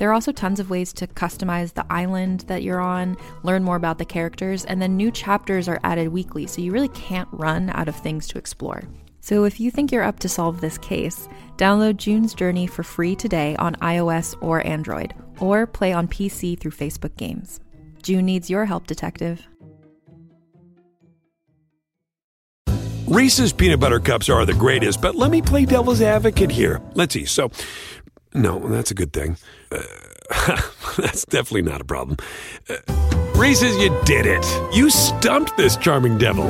There are also tons of ways to customize the island that you're on, learn more about the characters, and then new chapters are added weekly, so you really can't run out of things to explore. So if you think you're up to solve this case, download June's Journey for free today on iOS or Android, or play on PC through Facebook Games. June needs your help, detective. Reese's peanut butter cups are the greatest, but let me play devil's advocate here. Let's see. So, no, that's a good thing. Uh, that's definitely not a problem. Uh, Reese's, you did it. You stumped this charming devil.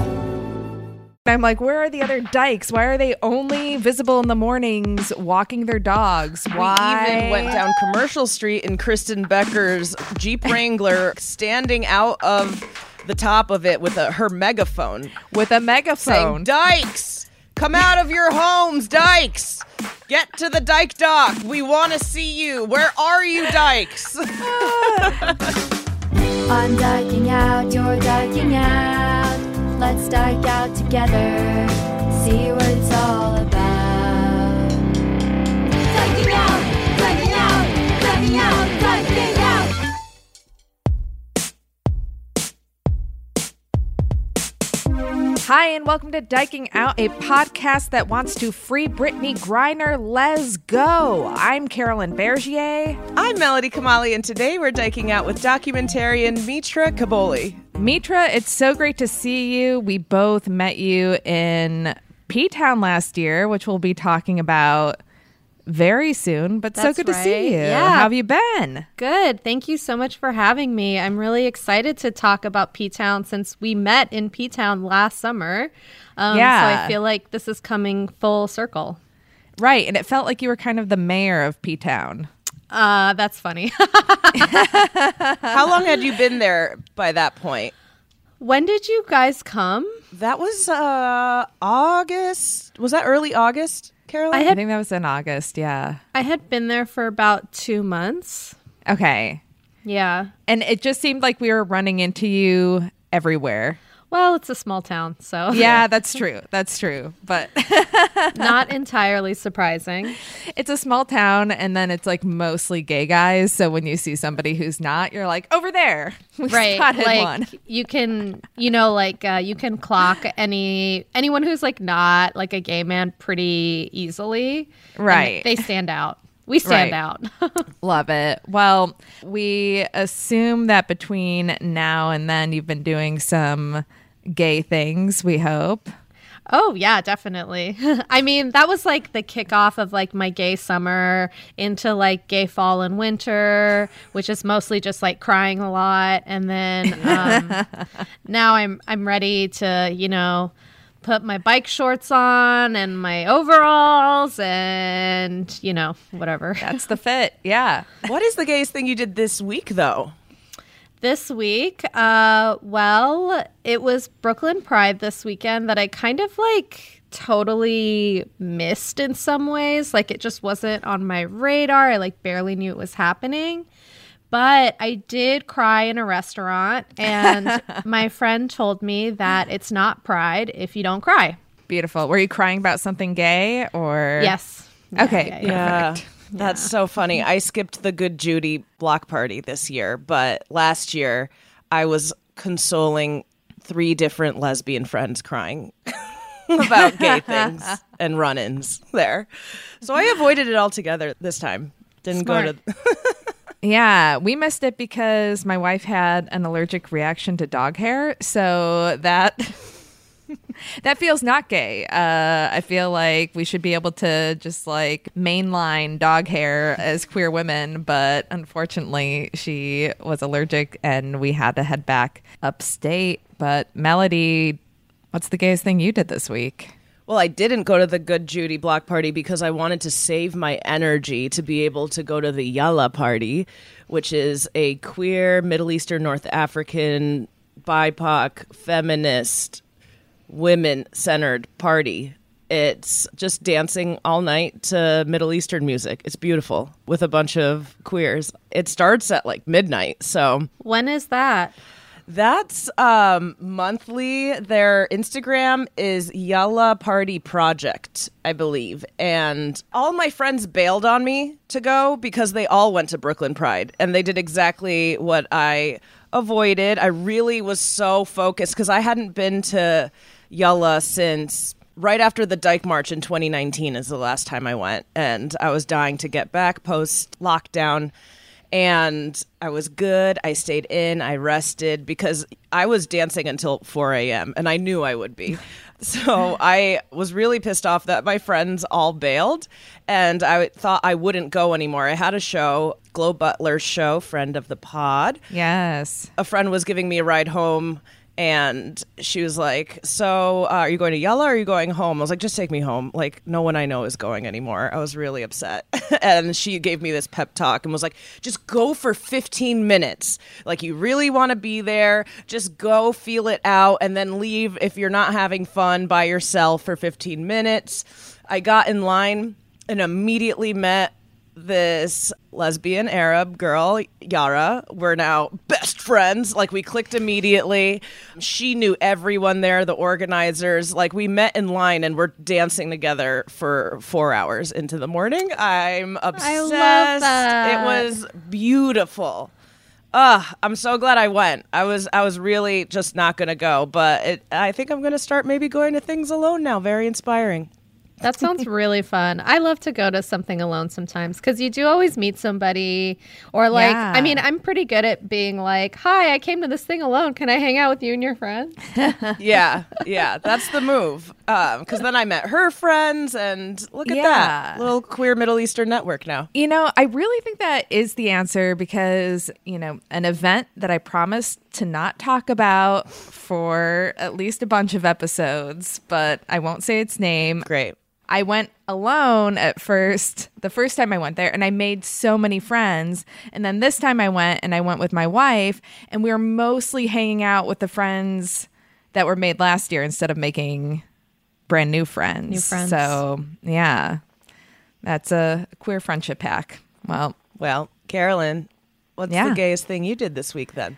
I'm like, where are the other dykes? Why are they only visible in the mornings walking their dogs? Why? We even went down Commercial Street in Kristen Becker's Jeep Wrangler, standing out of the top of it with a, her megaphone, with a megaphone. saying, "Dykes, come out of your homes, Dykes! Get to the Dyke Dock. We want to see you. Where are you, Dykes?" I'm diking out, you're diking out. Let's dike out together. See what it's all about. Hi, and welcome to Dyking Out, a podcast that wants to free Brittney Griner. Let's go. I'm Carolyn Bergier. I'm Melody Kamali, and today we're diking out with documentarian Mitra Kaboli. Mitra, it's so great to see you. We both met you in P Town last year, which we'll be talking about very soon, but so That's good to see you. Yeah. How have you been? Good. Thank you so much for having me. I'm really excited to talk about P Town since we met in P Town last summer. Um, Yeah. So I feel like this is coming full circle. Right. And it felt like you were kind of the mayor of P Town. Uh, that's funny. How long had you been there by that point? when did you guys come? That was uh August. Was that early August, Caroline? I I think that was in August. Yeah. I had been there for about two months. Okay. Yeah. And it just seemed like we were running into you everywhere. Well, it's a small town, so Yeah, that's true. That's true. But not entirely surprising. it's a small town and then it's like mostly gay guys. So when you see somebody who's not, you're like, over there. Right like one. you can you know like uh, you can clock any anyone who's like not like a gay man pretty easily Right. they stand out we stand Right. out Love it. Well, we assume that between now and then you've been doing some gay things, we hope. oh yeah definitely i mean that was like the kickoff of like my gay summer into like gay fall and winter which is mostly just like crying a lot and then um, now i'm i'm ready to you know put my bike shorts on and my overalls and you know whatever That's the fit. Yeah. what is the gayest thing you did this week, though? This week uh well it was brooklyn pride this weekend that i kind of like totally missed in some ways like it just wasn't on my radar i like barely knew it was happening but i did cry in a restaurant and my friend told me that it's not pride if you don't cry Beautiful. Were you crying about something gay or? yes Okay. Yeah, yeah, yeah. That's so funny. I skipped the Good Judy block party this year, but last year I was consoling three different lesbian friends crying about gay things and run ins there. So I avoided it altogether this time. Didn't go Smart. to. Yeah, we missed it because my wife had an allergic reaction to dog hair. So that that feels not gay. Uh, I feel like we should be able to just like mainline dog hair as queer women, but unfortunately, she was allergic and we had to head back upstate. But Melody, what's the gayest thing you did this week? Well, I didn't go to the Good Judy block party because I wanted to save my energy to be able to go to the Yalla party, which is a queer Middle Eastern, North African, BIPOC, feminist, women centered party. It's just dancing all night to Middle Eastern music. It's beautiful with a bunch of queers. It starts at like midnight. So When is that? that's um, monthly. Their Instagram is Yalla Party Project, I believe. And all my friends bailed on me to go because they all went to Brooklyn Pride and they did exactly what I avoided. I really was so focused because I hadn't been to Yalla since right after the Dyke March in 2019 is the last time I went. And I was dying to get back post lockdown and I was good. I stayed in. I rested because I was dancing until 4 a.m. and I knew I would be. So I was really pissed off that my friends all bailed and I thought I wouldn't go anymore. I had a show, Glow Butler's show, friend of the pod Yes. a friend was giving me a ride home and she was like so uh, are you going to yella or are you going home? I was like just take me home. Like no one i know is going anymore. I was really upset. And she gave me this pep talk and was like just go for 15 minutes. Like you really want to be there. Just go feel it out and then leave if you're not having fun by yourself for 15 minutes. I got in line and immediately met this lesbian Arab girl, Yara. We're now best friends. Like, we clicked immediately. She knew everyone there, the organizers. Like, we met in line and we're dancing together for four hours into the morning. I'm obsessed. that. It was beautiful. Ugh, I'm so glad I went. I was I was really just not gonna go, but it, I think I'm gonna start maybe going to things alone now. Very inspiring. That sounds really fun. I love to go to something alone sometimes because you do always meet somebody, or like, Yeah. I mean, I'm pretty good at being like, "Hi, I came to this thing alone. Can I hang out with you and your friends?" yeah, yeah, that's the move. Um, because then I met her friends, and look at Yeah. that little queer Middle Eastern network now. You know, I really think that is the answer because, you know, an event that I promised to not talk about for at least a bunch of episodes, but I won't say its name. Great. I went alone at first, the first time I went there, and I made so many friends. And then this time I went and I went with my wife, and we were mostly hanging out with the friends that were made last year instead of making brand new friends. New friends. So, yeah, that's a queer friendship hack. Well, Well, Carolyn, what's Yeah. the gayest thing you did this week then?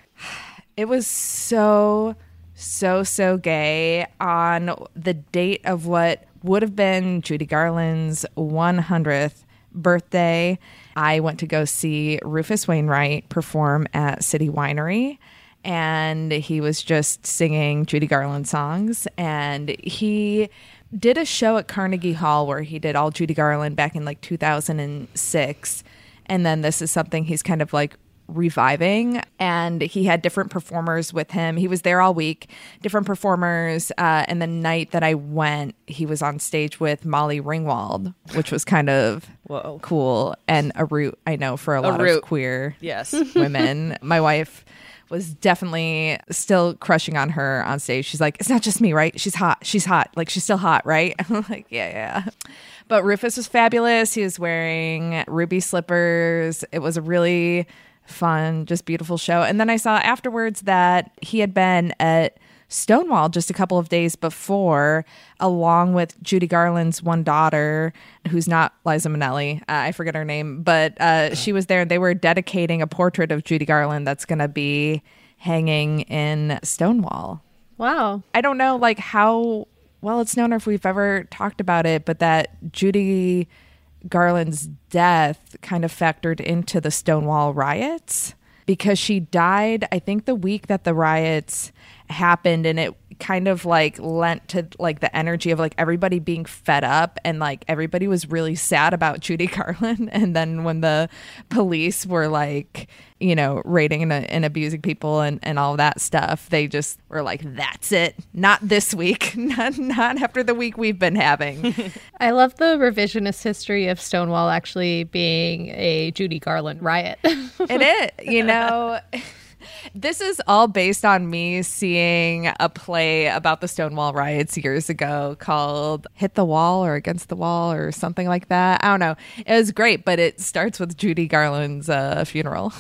It was so, so, so gay on the date of what would have been Judy Garland's 100th birthday. I went to go see Rufus Wainwright perform at City Winery. And he was just singing Judy Garland songs. And he did a show at Carnegie Hall where he did all Judy Garland back in like 2006. And then this is something he's kind of like reviving and he had different performers with him he was there all week different performers uh, and the night that i went he was on stage with molly ringwald which was kind of Whoa. cool and a root i know for a, lot root. of queer Yes. women my wife was definitely still crushing on her on stage she's like it's not just me right she's hot she's hot like she's still hot right i'm like yeah yeah but Rufus was fabulous. He was wearing ruby slippers. It was a really fun, just beautiful show. And then I saw afterwards that he had been at Stonewall just a couple of days before, along with Judy Garland's one daughter, who's not Liza Minnelli. Uh, I forget her name, but uh, she was there. They were dedicating a portrait of Judy Garland that's going to be hanging in Stonewall. Wow. I don't know like how well it's known or if we've ever talked about it, but that Judy Garland's death kind of factored into the Stonewall riots because she died, I think, the week that the riots happened and it kind of like lent to like the energy of like everybody being fed up and like everybody was really sad about Judy Garland. And then when the police were like you know raiding and, and abusing people and, and all that stuff they just were like that's it not this week not, not after the week we've been having I love the revisionist history of Stonewall actually being a Judy Garland riot. it is you know this is all based on me seeing a play about the Stonewall riots years ago called Hit the Wall or Against the Wall or something like that. I don't know. It was great, but it starts with Judy Garland's uh, funeral.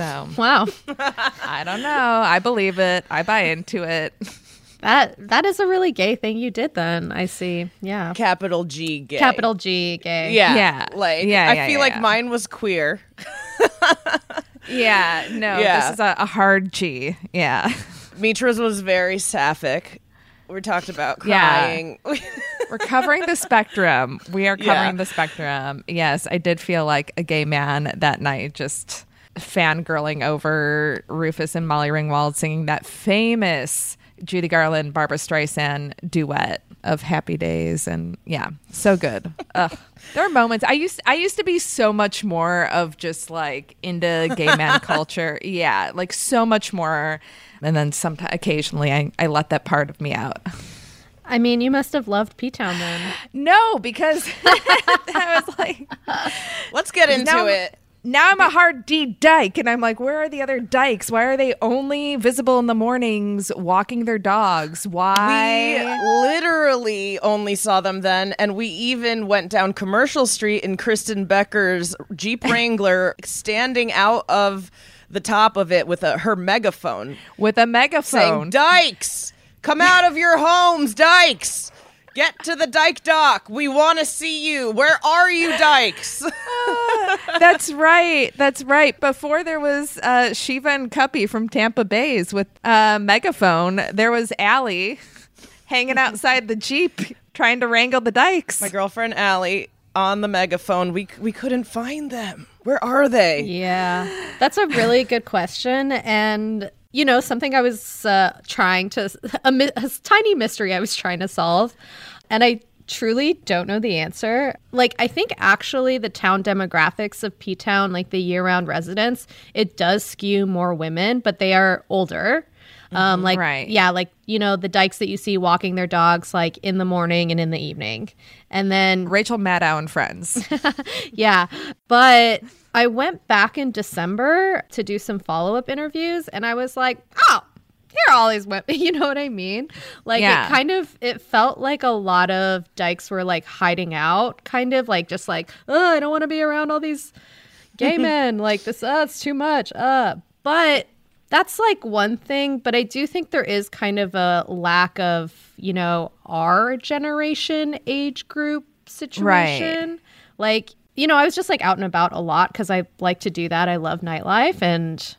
So wow. I don't know. I believe it. I buy into it. That that is a really gay thing you did then. I see. Yeah. Capital G gay. Capital G gay. Yeah. Yeah. Like Yeah, I yeah, feel yeah, like yeah. mine was queer. Yeah, no, Yeah. this is a, a hard G. Yeah. Mitra's was very sapphic. We talked about Yeah. crying. We're covering the spectrum. We are covering Yeah. the spectrum. Yes, I did feel like a gay man that night, just fangirling over Rufus and Molly Ringwald singing that famous Judy Garland, Barbra Streisand duet of Happy Days. And yeah, so good. Ugh. There are moments I used I used to be so much more of just like into gay man culture. Yeah, like so much more. And then sometimes occasionally I, I let that part of me out. I mean, you must have loved P Town then. No, because I was like, Let's get into now, it. Now I'm a hard D dyke, and I'm like, where are the other dykes? Why are they only visible in the mornings walking their dogs? Why? We literally only saw them then, and we even went down Commercial Street in Kristen Becker's Jeep Wrangler, standing out of the top of it with a, her megaphone, With a saying, megaphone. "Dykes, come out of your homes, Dykes." Get to the Dyke Dock. We want to see you. Where are you, Dykes? That's right. That's right. Before there was uh, Shiva and Cuppy from Tampa Baes with a megaphone, there was Allie hanging outside the Jeep trying to wrangle the dykes. My girlfriend Allie on the megaphone. We we couldn't find them. Where are they? Yeah. That's a really good question. And, you know, something I was uh, trying to, a, mi- a tiny mystery I was trying to solve. And I truly don't know the answer. Like, I think actually the town demographics of P Town, like the year round residents, it does skew more women, but they are older. Um, like, Right. yeah, like, you know, the dykes that you see walking their dogs like in the morning and in the evening. And then Rachel Maddow and friends. yeah. But I went back in December to do some follow up interviews and I was like, oh, here all these women. You know what I mean? Like Yeah. it kind of it felt like a lot of dykes were like hiding out, kind of like just like, oh, I don't want to be around all these gay men. Like this, uh, it's too much. Uh, but that's like one thing, but I do think there is kind of a lack of, you know, our generation age group situation. Like, you know, I was just like out and about a lot because I like to do that. I love nightlife and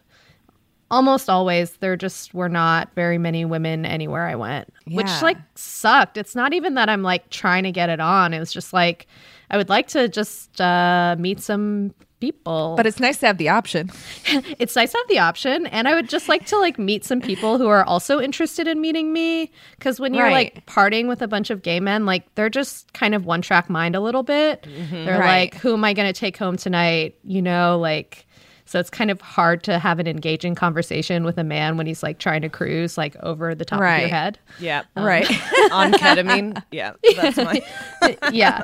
almost always there just were not very many women anywhere I went, which like sucked. It's not even that I'm like trying to get it on. It was just like I would like to just uh, meet some people. but it's nice to have the option. it's nice to have the option and i would just like to like meet some people who are also interested in meeting me because when you're Right. like partying with a bunch of gay men like they're just kind of one track mind a little bit mm-hmm. they're Right. like who am i going to take home tonight you know like so it's kind of hard to have an engaging conversation with a man when he's like trying to cruise like over the top of your head Yeah. Um, right. On ketamine. Yeah. That's my yeah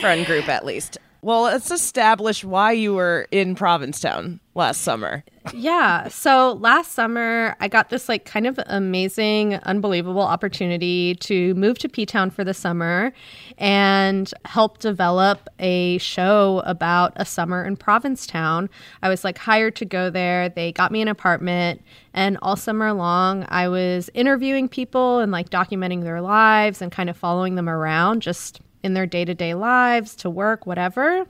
friend group at least. Well, let's establish why you were in Provincetown last summer. Yeah. So last summer, I got this like kind of amazing, unbelievable opportunity to move to P Town for the summer and help develop a show about a summer in Provincetown. I was like hired to go there. They got me an apartment, and all summer long, I was interviewing people and like documenting their lives and kind of following them around just in their day to day lives, to work, whatever.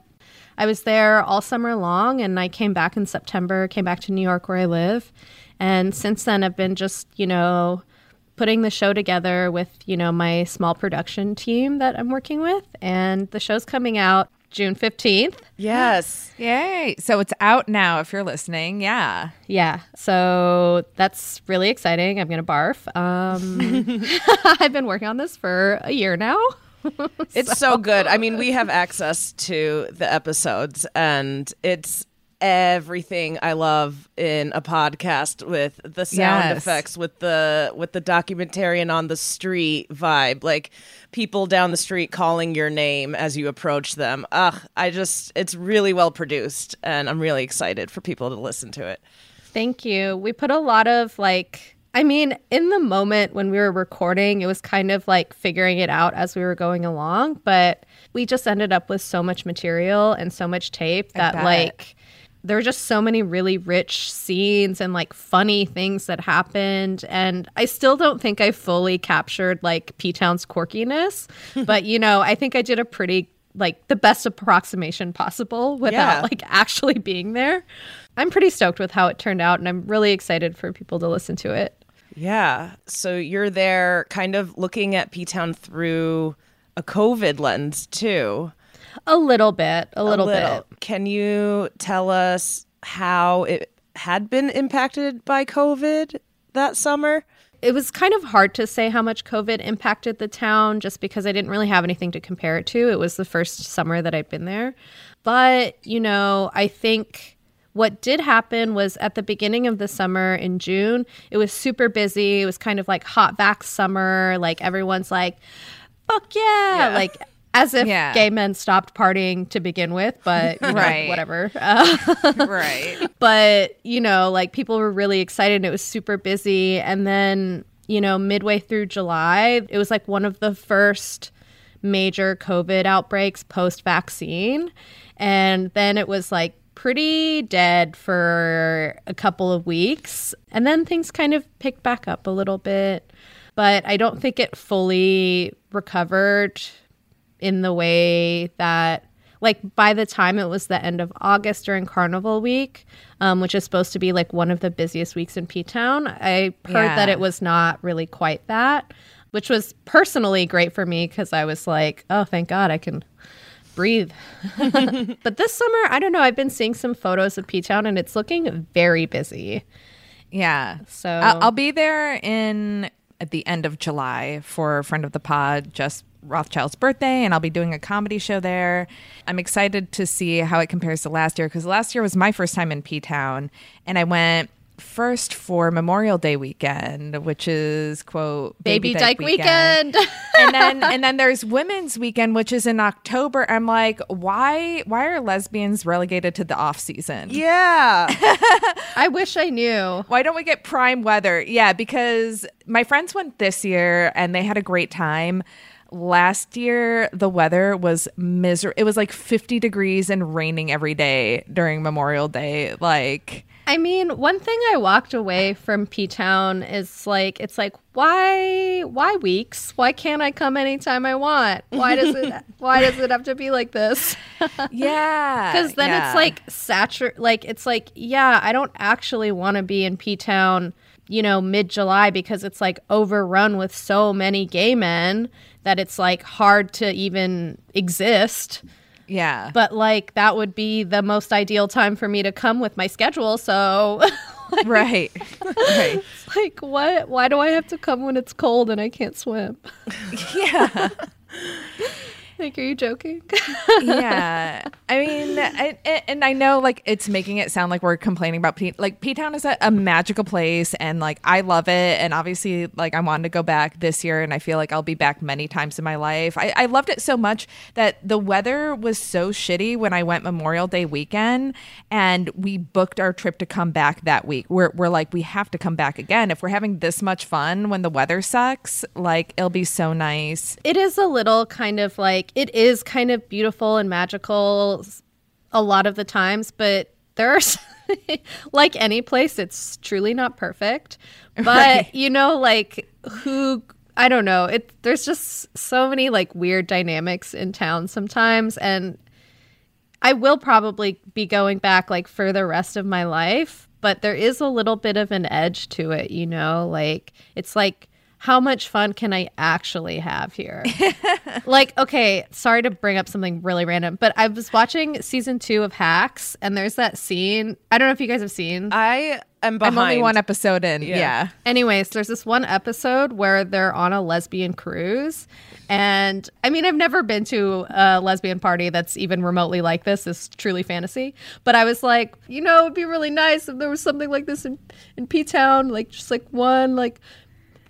I was there all summer long and I came back in September, came back to New York where I live. And since then, I've been just, you know, putting the show together with, you know, my small production team that I'm working with. And the show's coming out June 15th. Yes. Yay. So it's out now if you're listening. Yeah. Yeah. So that's really exciting. I'm going to barf. Um, I've been working on this for a year now. It's so good. I mean, we have access to the episodes, and it's everything I love in a podcast with the sound Yes. effects, with the with the documentarian on the street vibe, like people down the street calling your name as you approach them. Ugh, I just it's really well produced, and I'm really excited for people to listen to it. Thank you. We put a lot of like, I mean, in the moment when we were recording, it was kind of like figuring it out as we were going along, but we just ended up with so much material and so much tape that like there were just so many really rich scenes and like funny things that happened and i still don't think i fully captured like p-town's quirkiness but you know i think i did a pretty like the best approximation possible without Yeah. like actually being there. I'm pretty stoked with how it turned out and i'm really excited for people to listen to it Yeah. So you're there kind of looking at P Town through a COVID lens too. a little bit a little, bit Can you tell us how it had been impacted by COVID that summer? it was kind of hard to say how much COVID impacted the town just because I didn't really have anything to compare it to. It was the first summer that I'd been there. But, you know, I think what did happen was at the beginning of the summer in June, it was super busy. It was kind of like hot vax summer. Like everyone's like, fuck yeah. Like, as if Yeah. gay men stopped partying to begin with, but you know, Right. whatever. Uh, right. but you know like people were really excited and it was super busy and then you know midway through july it was like one of the first major covid outbreaks post vaccine and then it was like pretty dead for a couple of weeks and then things kind of picked back up a little bit but i don't think it fully recovered in the way that like by the time it was the end of August during Carnival Week, um, which is supposed to be like one of the busiest weeks in P Town, I heard Yeah. that it was not really quite that, which was personally great for me because I was like, oh, thank God I can breathe. but this summer, I don't know. I've been seeing some photos of P Town and it's looking very busy. Yeah. So I'll, I'll be there in at the end of July for a friend of the pod, just Rothschild's birthday, and I'll be doing a comedy show there. I'm excited to see how it compares to last year because last year was my first time in P Town, and I went first for Memorial Day weekend, which is quote Baby Dyke weekend. and then and then there's Women's Weekend, which is in October. I'm like, why why are lesbians relegated to the off season? Yeah. I wish I knew. Why don't we get prime weather? Yeah, because my friends went this year and they had a great time. Last year, the weather was miserable. It was like 50 degrees and raining every day during Memorial Day. Like, I mean, one thing I walked away from P Town is like, it's like, why, why weeks? Why can't I come anytime I want? Why does it, why does it have to be like this? yeah. Because then yeah. it's like satur, like it's like, yeah, I don't actually want to be in P Town, you know, mid July because it's like overrun with so many gay men that it's like hard to even exist. Yeah. But like that would be the most ideal time for me to come with my schedule. So. right. right. like what why do i have to come when it's cold and i can't swim Yeah. Like are you joking? Yeah. I mean I, and i know like it's making it sound like we're complaining about p like p-town is a, a magical place and like i love it. And obviously like i wanted to go back this year and i feel like i'll be back many times in my life. I, I loved it so much that the weather was so shitty when i went memorial day weekend and we booked our trip to come back that week. We're, we're like we have to come back again. If we're having this much fun when the weather sucks like it'll be so nice. It is a little kind of like it is kind of beautiful and magical a lot of the times but there's like any place it's truly not perfect but Right. you know like who i don't know it there's just so many like weird dynamics in town sometimes and I will probably be going back like for the rest of my life, but there is a little bit of an edge to it, you know? Like it's like how much fun can I actually have here? like, okay, sorry to bring up something really random, but I was watching season two of Hacks, and there's that scene. I don't know if you guys have seen. I am behind. I'm only one episode in. Yeah. Anyways, there's this one episode where they're on a lesbian cruise. And I mean, I've never been to a lesbian party that's even remotely like this. It's truly fantasy. But I was like, you know, it'd be really nice if there was something like this in, in P Town, like just like one like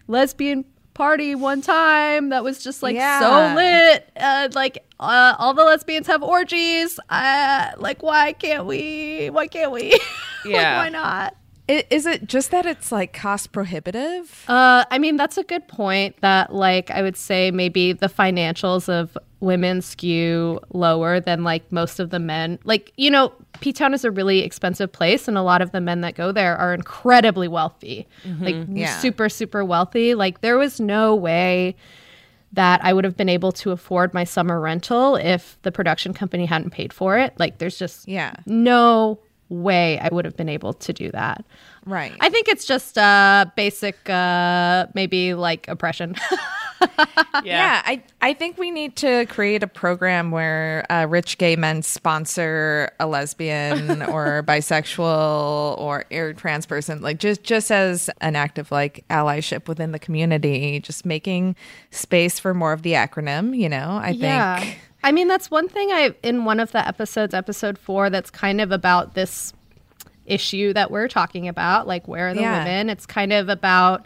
lesbian party one time that was just like Yeah. so lit. Uh, like uh, all the lesbians have orgies. Uh, like, why can't we? Why can't we? like, Yeah. why not? I- Is it just that it's like cost prohibitive? Uh, I mean, that's a good point. That, like, I would say maybe the financials of women skew lower than like most of the men. Like, you know, P Town is a really expensive place, and a lot of the men that go there are incredibly wealthy, mm-hmm. like Yeah. super, super wealthy. Like, there was no way that I would have been able to afford my summer rental if the production company hadn't paid for it. Like, there's just Yeah. no way I would have been able to do that. Right. I think it's just uh basic uh maybe like oppression. yeah. I, I think we need to create a program where uh, rich gay men sponsor a lesbian or bisexual or, or trans person, like just just as an act of like allyship within the community, just making space for more of the acronym. You know, I think. I mean that's one thing I in one of the episodes episode 4 that's kind of about this issue that we're talking about like where are the Yeah. women it's kind of about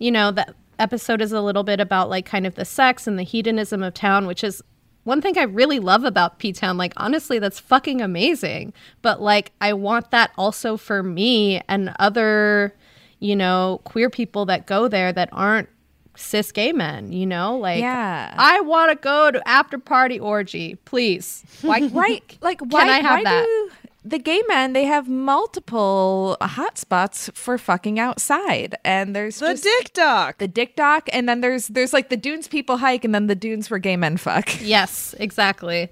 you know the episode is a little bit about like kind of the sex and the hedonism of town which is one thing I really love about P Town, like honestly, that's fucking amazing. But like, I want that also for me and other, you know, queer people that go there that aren't cis gay men. You know, like, Yeah. I want to go to after party orgy, please. Why, right like why, can I have why that? do the gay men they have multiple hotspots for fucking outside and there's The just dick doc. the dick dock and then there's there's like the dunes people hike and then the dunes where gay men fuck Yes, exactly.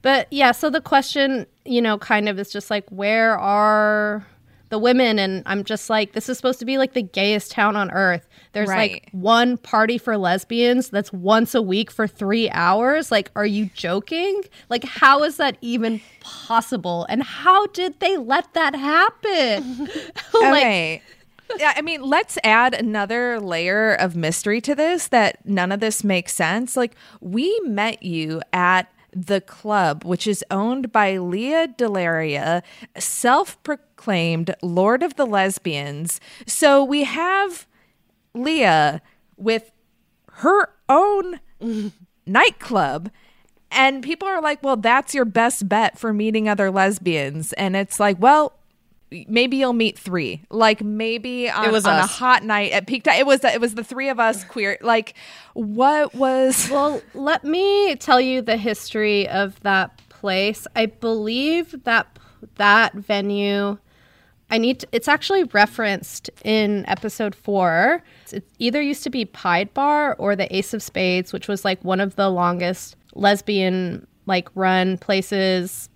but yeah, so the question, you know, kind of is just like, where are the women? And I'm just like, this is supposed to be like the gayest town on earth. There's Right. like one party for lesbians that's once a week for three hours. Like, are you joking? Like, how is that even possible? And how did they let that happen? like, okay yeah i mean let's add another layer of mystery to this that none of this makes sense like we met you at the club which is owned by lea delaria self-proclaimed lord of the lesbians. So we have lea with her own nightclub. And people are like well that's your best bet for meeting other lesbians. And it's like well maybe you'll meet three. Like maybe on, was on a hot night at peak time. It was it was the three of us queer. Like what was Well, let me tell you the history of that place. I believe that that venue I need to, it's actually referenced in episode 4. It either used to be Pied Bar or the Ace of Spades, which was like one of the longest lesbian like run places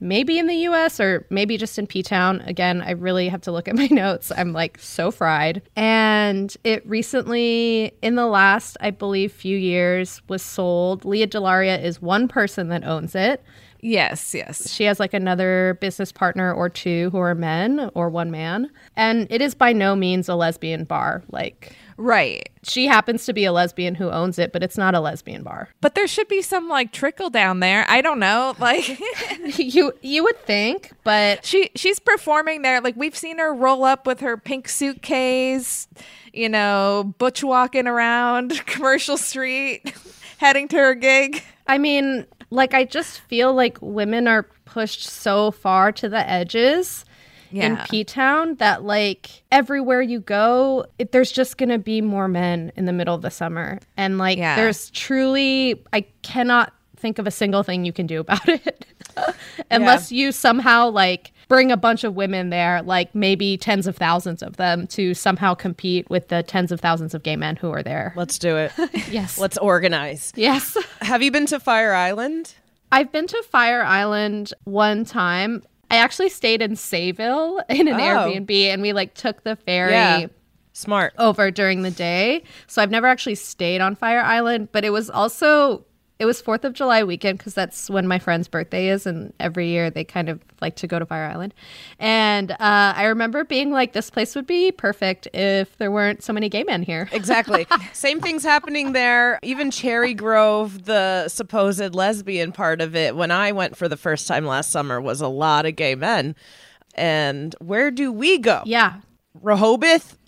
maybe in the US or maybe just in P Town. Again, I really have to look at my notes. I'm like so fried. And it recently, in the last, I believe, few years, was sold. Lea DeLaria is one person that owns it. Yes yes She has like another business partner or two who are men or one man. And it is by no means a lesbian bar. Like, right she happens to be a lesbian who owns it, but it's not a lesbian bar. but there should be some like trickle down there i don't know like you you would think, but she she's performing there like we've seen her roll up with her pink suitcase you know butch walking around commercial street heading to her gig I mean, like I just feel like women are pushed so far to the edges in P Town that like everywhere you go, it, there's just gonna be more men in the middle of the summer, and like Yeah. there's truly I cannot think of a single thing you can do about it unless you somehow like bring a bunch of women there like maybe tens of thousands of them to somehow compete with the tens of thousands of gay men who are there Let's do it. yes Let's organize. yes Have you been to Fire Island? I've been to Fire Island one time. I actually stayed in Sayville in an Oh. Airbnb and we like took the ferry Yeah. Smart. over during the day. So I've never actually stayed on Fire Island, but it was also it was 4th of July weekend because that's when my friend's birthday is and every year they kind of like to go to Fire Island. And uh, I remember being like this place would be perfect if there weren't so many gay men here. Exactly. Same things happening there. Even Cherry Grove, the supposed lesbian part of it, when I went for the first time last summer, was a lot of gay men. And where do we go? Yeah. Rehoboth?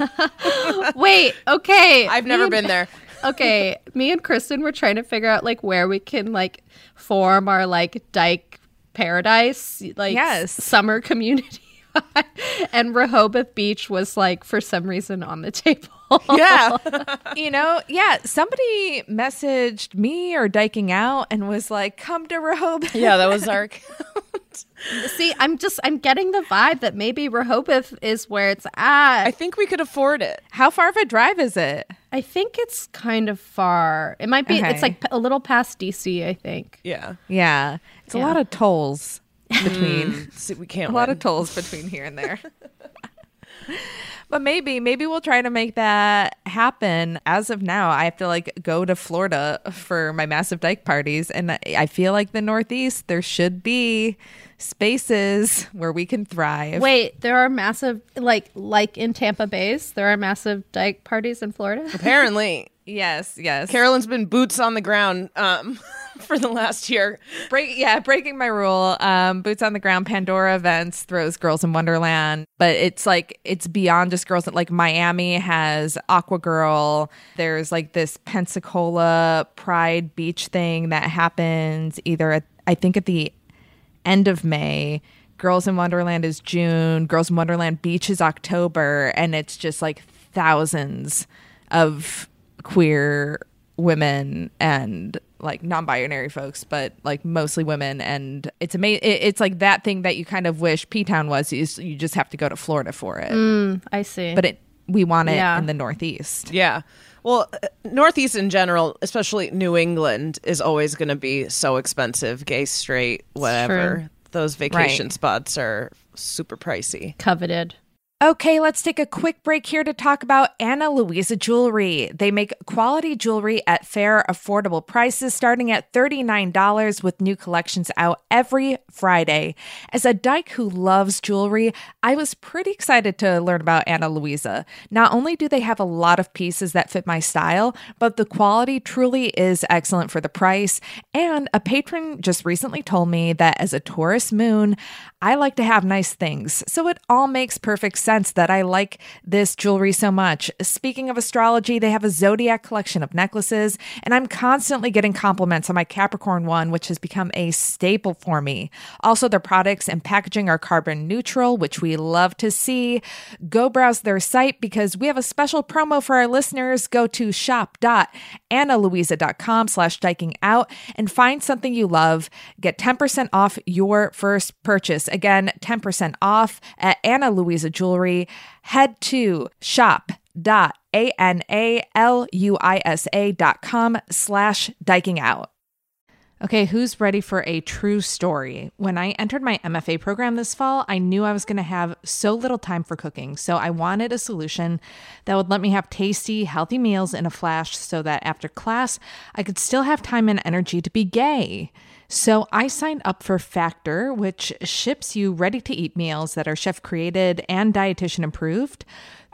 Wait, okay. I've never been there. Okay, me and Kristen were trying to figure out like where we can like form our like dyke paradise, like Yes. summer community. and Rehoboth Beach was like for some reason on the table. Yeah. you know, yeah, somebody messaged me or diking out and was like, come to Rehoboth. yeah, that was our. See, I'm just I'm getting the vibe that maybe Rehoboth is where it's at. I think we could afford it. How far of a drive is it? I think it's kind of far. It might be. Okay. It's like p- a little past DC. I think. Yeah. Yeah. It's a lot of tolls mm. between See, we can't a lot of tolls between here and there. but maybe, maybe we'll try to make that happen. As of now, I have to like go to Florida for my massive dyke parties, and I- I feel like the Northeast there should be spaces where we can thrive. Wait, there are massive like like in Tampa Baes. There are massive dyke parties in Florida. Apparently, yes, yes. Carolyn's been boots on the ground um, for the last year. Break, yeah, breaking my rule. Um, boots on the ground. Pandora events throws Girls in Wonderland, but it's like it's beyond just girls. Like Miami has Aqua Girl. There's like this Pensacola Pride Beach thing that happens either at I think at the end of May. Girls in Wonderland is June. Girls in Wonderland Beach is October, and it's just like thousands of queer women and like non-binary folks, but like mostly women. And it's amazing. It's like that thing that you kind of wish P Town was. Is you just have to go to Florida for it, mm, I see. but it we want it Yeah. in the Northeast. Yeah. Well, uh, Northeast in general, especially New England, is always going to be so expensive. Gay, straight, whatever. Those vacation Right. spots are super pricey. coveted. Okay, let's take a quick break here to talk about Ana Luisa Jewelry. They make quality jewelry at fair, affordable prices starting at $39 with new collections out every Friday. As a dyke who loves jewelry, I was pretty excited to learn about Ana Luisa. Not only do they have a lot of pieces that fit my style, but the quality truly is excellent for the price. And a patron just recently told me that as a Taurus moon, I like to have nice things. So it all makes perfect sense that I like this jewelry so much. Speaking of astrology, they have a zodiac collection of necklaces, and I'm constantly getting compliments on my Capricorn one, which has become a staple for me. Also, their products and packaging are carbon neutral, which we love to see. Go browse their site because we have a special promo for our listeners. Go to shop.analuisa.com slash diking out and find something you love. Get 10% off your first purchase. Again, 10% off at Ana Luisa Jewelry. Head to shop.analuisa.com slash diking out. Okay, who's ready for a true story? When I entered my MFA program this fall, I knew I was going to have so little time for cooking. So I wanted a solution that would let me have tasty, healthy meals in a flash so that after class, I could still have time and energy to be gay. So I signed up for Factor, which ships you ready to eat meals that are chef created and dietitian approved.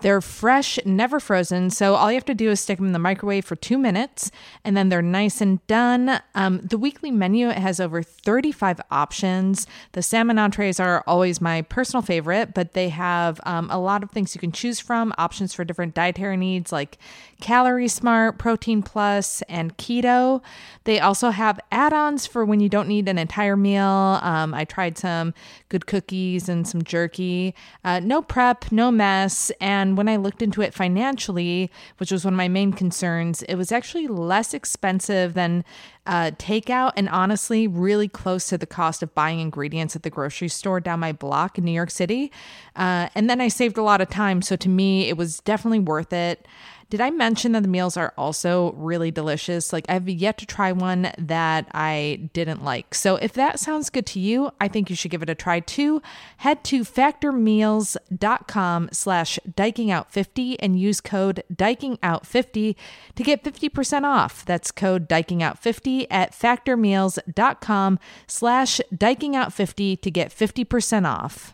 They're fresh, never frozen, so all you have to do is stick them in the microwave for two minutes, and then they're nice and done. Um, the weekly menu has over 35 options. The salmon entrees are always my personal favorite, but they have um, a lot of things you can choose from, options for different dietary needs like Calorie Smart, Protein Plus, and Keto. They also have add ons for when you don't need an entire meal. Um, I tried some good cookies and some jerky. Uh, no prep, no mess. And when I looked into it financially, which was one of my main concerns, it was actually less expensive than uh, takeout and honestly really close to the cost of buying ingredients at the grocery store down my block in New York City. Uh, and then I saved a lot of time. So to me, it was definitely worth it. Did I mention that the meals are also really delicious? Like, I've yet to try one that I didn't like. So, if that sounds good to you, I think you should give it a try too. Head to factormeals.com slash dikingout50 and use code dikingout50 to get 50% off. That's code dikingout50 at factormeals.com slash dikingout50 to get 50% off.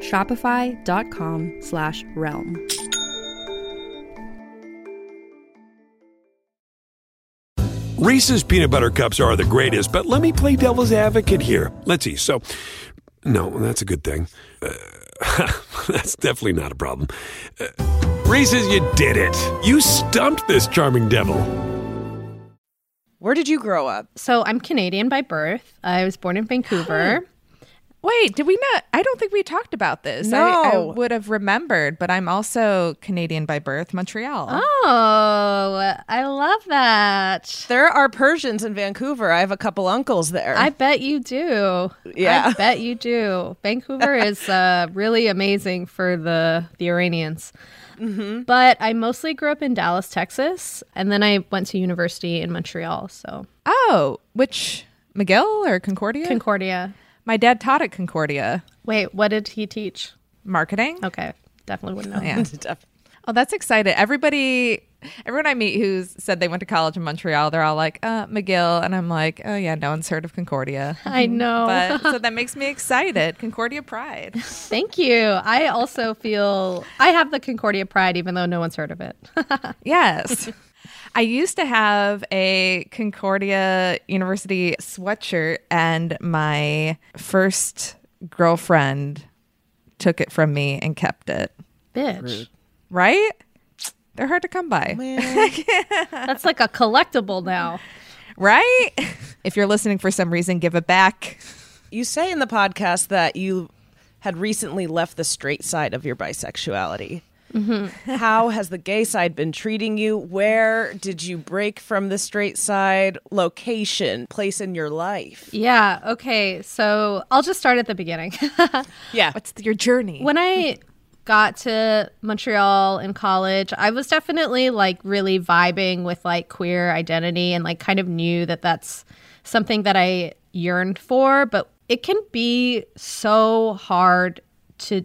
Shopify.com slash realm. Reese's peanut butter cups are the greatest, but let me play devil's advocate here. Let's see. So, no, that's a good thing. Uh, that's definitely not a problem. Uh, Reese's, you did it. You stumped this charming devil. Where did you grow up? So I'm Canadian by birth. I was born in Vancouver. Wait, did we not? I don't think we talked about this. I, I would have remembered, but I'm also Canadian by birth, Montreal. Oh, I love that. There are Persians in Vancouver. I have a couple uncles there. I bet you do. Yeah. I bet you do. Vancouver is uh, really amazing for the the Iranians. But I mostly grew up in Dallas, Texas, and then I went to university in Montreal. So Oh, which McGill or Concordia? Concordia. My dad taught at Concordia. Wait, what did he teach? Marketing. Okay, definitely wouldn't know. Yeah. Oh, that's excited. Everybody, everyone I meet who's said they went to college in Montreal, they're all like, uh, McGill. And I'm like, oh, yeah, no one's heard of Concordia. I know. But so that makes me excited. Concordia pride. Thank you. I also feel I have the Concordia pride, even though no one's heard of it. Yes. I used to have a Concordia University sweatshirt, and my first girlfriend took it from me and kept it. Bitch. Right? They're hard to come by. That's like a collectible now. Right? If you're listening for some reason, give it back. you say in the podcast that you had recently left the straight side of your bisexuality. Mm-hmm. How has the gay side been treating you? Where did you break from the straight side? Location, place in your life. Yeah. Okay. So I'll just start at the beginning. Yeah. What's your journey? when I got to Montreal in college, I was definitely like really vibing with like queer identity and like kind of knew that that's something that I yearned for, but it can be so hard to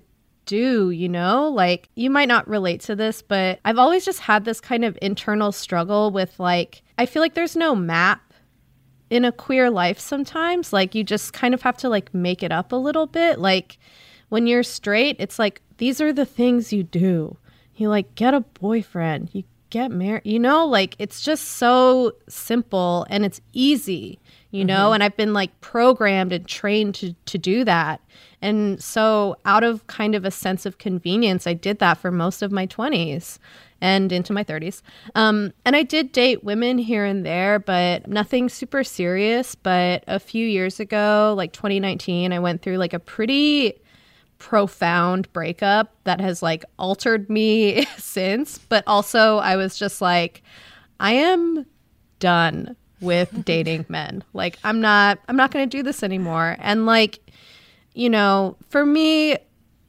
do, you know? Like you might not relate to this, but I've always just had this kind of internal struggle with like I feel like there's no map in a queer life sometimes. Like you just kind of have to like make it up a little bit. Like when you're straight it's like these are the things you do. You like get a boyfriend you get married you know? Like it's just so simple and it's easy you know? Mm-hmm. And i've been like programmed and trained to to do that and so out of kind of a sense of convenience i did that for most of my 20s and into my 30s. Um, and I did date women here and there, but nothing super serious. But a few years ago, like 2019, I went through like a pretty profound breakup that has like altered me since, but also I was just like I am done with dating men. Like I'm not I'm not going to do this anymore. And like you know, for me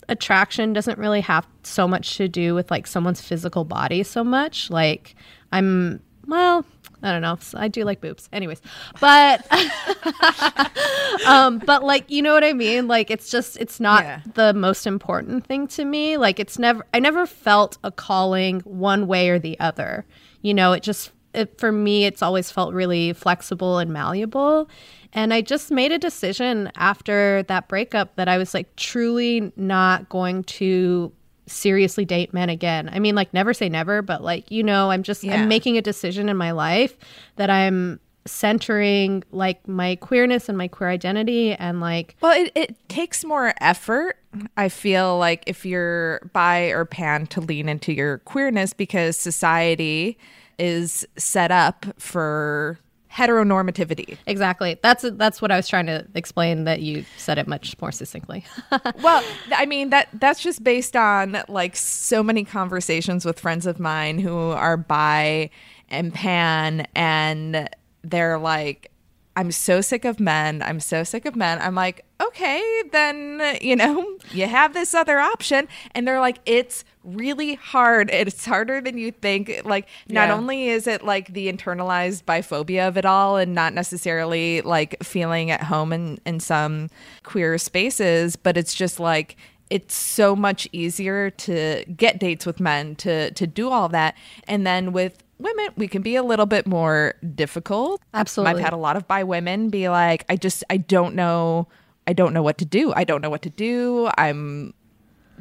attraction doesn't really have so much to do with like someone's physical body so much. Like I'm well, I don't know. I do like boobs. Anyways. But um but like you know what I mean? Like it's just it's not Yeah. the most important thing to me. Like it's never I never felt a calling one way or the other. You know, it just it, for me it's always felt really flexible and malleable. And I just made a decision after that breakup that I was like truly not going to seriously date men again. I mean, like never say never, but like, you know, I'm just Yeah. I'm making a decision in my life that I'm centering like my queerness and my queer identity and like Well, it, it takes more effort. I feel like if you're bi or pan to lean into your queerness because society is set up for heteronormativity. exactly. That's that's what I was trying to explain that you said it much more succinctly. well, I mean that that's just based on like so many conversations with friends of mine who are bi and pan and they're like I'm so sick of men. I'm so sick of men. I'm like, okay, then, you know, you have this other option. And they're like, it's really hard. It's harder than you think. Like, not Yeah. only is it like the internalized biphobia of it all and not necessarily like feeling at home in, in some queer spaces, but it's just like, it's so much easier to get dates with men to to do all that and then with women we can be a little bit more difficult Absolutely. i've had a lot of bi women be like i just i don't know i don't know what to do. I don't know what to do. I'm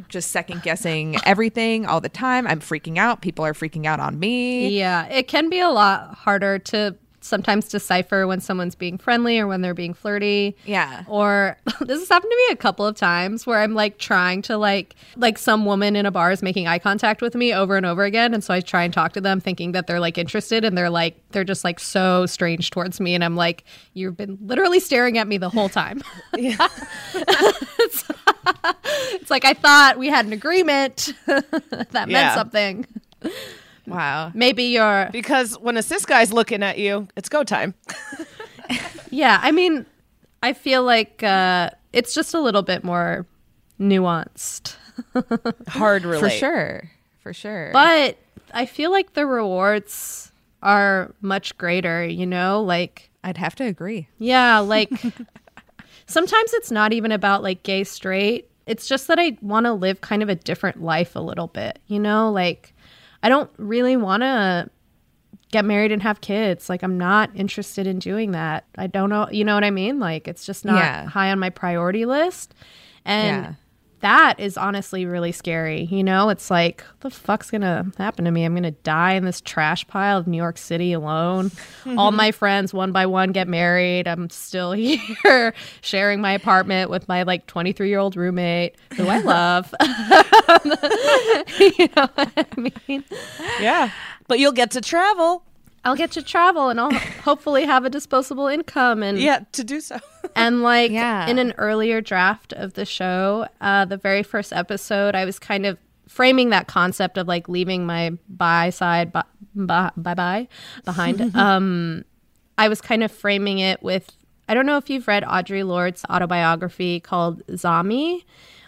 just second guessing everything all the time. I'm freaking out. People are freaking out on me. Yeah, it can be a lot harder to sometimes decipher when someone's being friendly or when they're being flirty. Yeah. Or this has happened to me a couple of times where I'm like trying to like like some woman in a bar is making eye contact with me over and over again and so I try and talk to them thinking that they're like interested and they're like they're just like so strange towards me and I'm like you've been literally staring at me the whole time. it's, it's like I thought we had an agreement that meant something. Wow Maybe you're Because when a cis guy's looking at you, it's go time. Yeah, I mean, I feel like uh, it's just a little bit more nuanced, Hard relate. for sure for sure but I feel like the rewards are much greater. You know, like i'd have to agree yeah, like sometimes it's not even about like gay straight. It's just that I want to live kind of a different life a little bit. You know, like I don't really want to get married and have kids. Like I'm not interested in doing that. I don't know, you know what I mean? Like it's just not Yeah. high on my priority list. And Yeah. That is honestly really scary. You know, it's like the fuck's going to happen to me? I'm going to die in this trash pile of New York City alone. All my friends one by one get married. I'm still here sharing my apartment with my like 23-year-old roommate who I love. you know what I mean? Yeah. But you'll get to travel. I'll get to travel and I'll hopefully have a disposable income and Yeah, to do so. and like Yeah. in an earlier draft of the show, uh, the very first episode, I was kind of framing that concept of like leaving my bi side bye bye bye behind. um, I was kind of framing it with I don't know if you've read Audre Lorde's autobiography called Zami.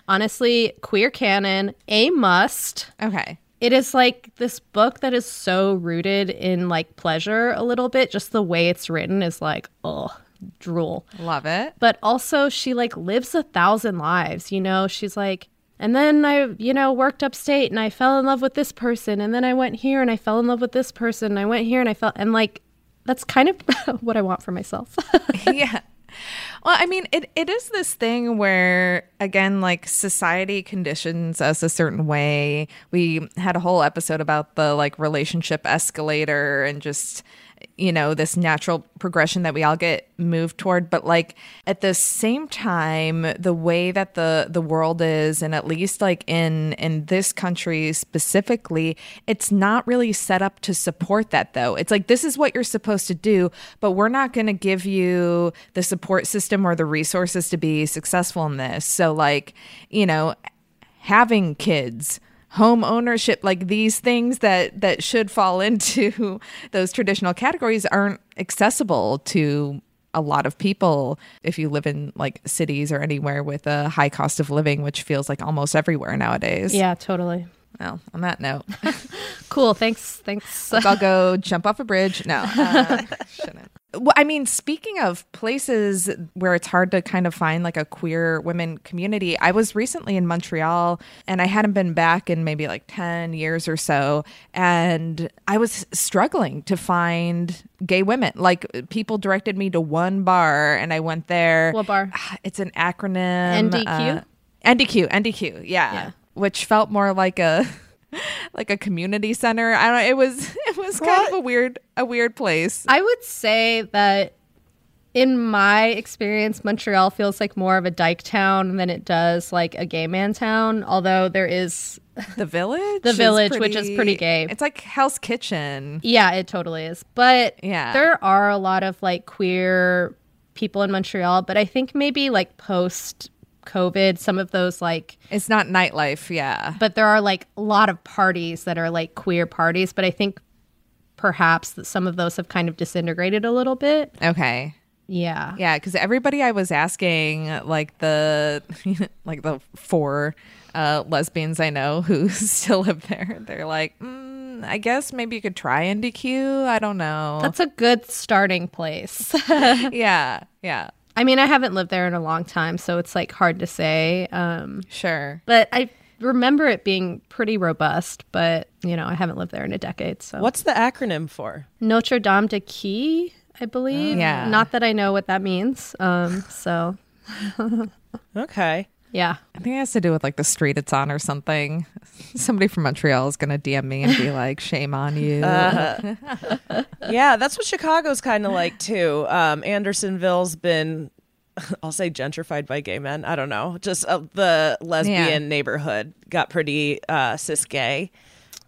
Honestly, queer canon, a must okay it is like this book that is so rooted in like pleasure a little bit just the way it's written is like oh drool. Love it. But also she like lives a thousand lives you know? She's like and then i you know worked upstate and i fell in love with this person and then i went here and i fell in love with this person and i went here and i felt and like that's kind of what i want for myself. Yeah. Well, I mean, it, it is this thing where, again, like society conditions us a certain way. We had a whole episode about the like relationship escalator and just, you know, this natural progression that we all get moved toward. But like at the same time, the way that the the world is, and at least like in in this country specifically, it's not really set up to support that though. It's like this is what you're supposed to do, but we're not going to give you the support system or the resources to be successful in this. So like, you know, having kids home ownership like these things that that should fall into those traditional categories aren't accessible to a lot of people if you live in like cities or anywhere with a high cost of living which feels like almost everywhere nowadays Yeah, totally. Well on that note Cool. Thanks. Thanks. i'll go jump off a bridge no uh, shouldn't well, I mean, speaking of places where it's hard to kind of find like a queer women community, I was recently in Montreal and I hadn't been back in maybe like 10 years or so. And I was struggling to find gay women. Like people directed me to one bar and I went there. What bar? It's an acronym. NDQ? uh, NDQ, NDQ, yeah. Yeah. Which felt more like a like a community center. I don't it was it was kind of a weird a weird place. I would say that in my experience, Montreal feels like more of a dyke town than it does like a gay man town. Although there is, The village? The is Village, which is pretty gay. It's like Hell's Kitchen. yeah, it totally is. But Yeah. there are a lot of like queer people in Montreal. But I think maybe like post COVID, some of those like It's not nightlife, yeah. but there are like a lot of parties that are like queer parties but i think perhaps that some of those have kind of disintegrated a little bit Okay. yeah Yeah, because everybody I was asking, like the like the four uh, lesbians I know who still live there, they're like, mm, I guess maybe you could try NDQ. I don't know. that's a good starting place yeah, yeah, i mean i haven't lived there in a long time so it's like hard to say um sure. but i remember it being pretty robust but you know i haven't lived there in a decade so What's the acronym for? notre dame de qui i believe Yeah. not that i know what that means um so Okay. Yeah I think it has to do with like the street it's on or something. Somebody from Montreal is gonna DM me and be like, "Shame on you." Yeah, that's what Chicago's kind of like too. Um, Andersonville's been, I'll say, gentrified by gay men. I don't know. Just uh, the lesbian Yeah. neighborhood got pretty uh, cis gay.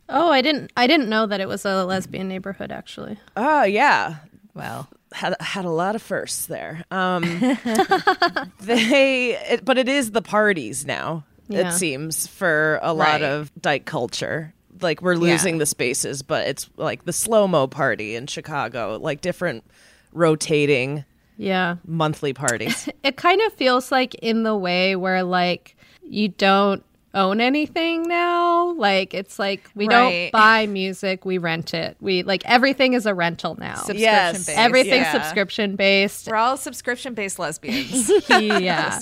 oh i didn't i didn't know that it was a lesbian neighborhood actually Oh yeah, well, had had a lot of firsts there. Um, they, it, but it is the parties now. Yeah. It seems for a lot Right. of dyke culture. Like we're Yeah. losing the spaces, but it's like the slow mo party in Chicago, like different rotating yeah monthly parties. it kind of feels like in the way where like you don't own anything now like it's like we Right. don't buy music we rent it we like everything is a rental now subscription Yes. based. everything's yeah. subscription based We're all subscription based lesbians. yeah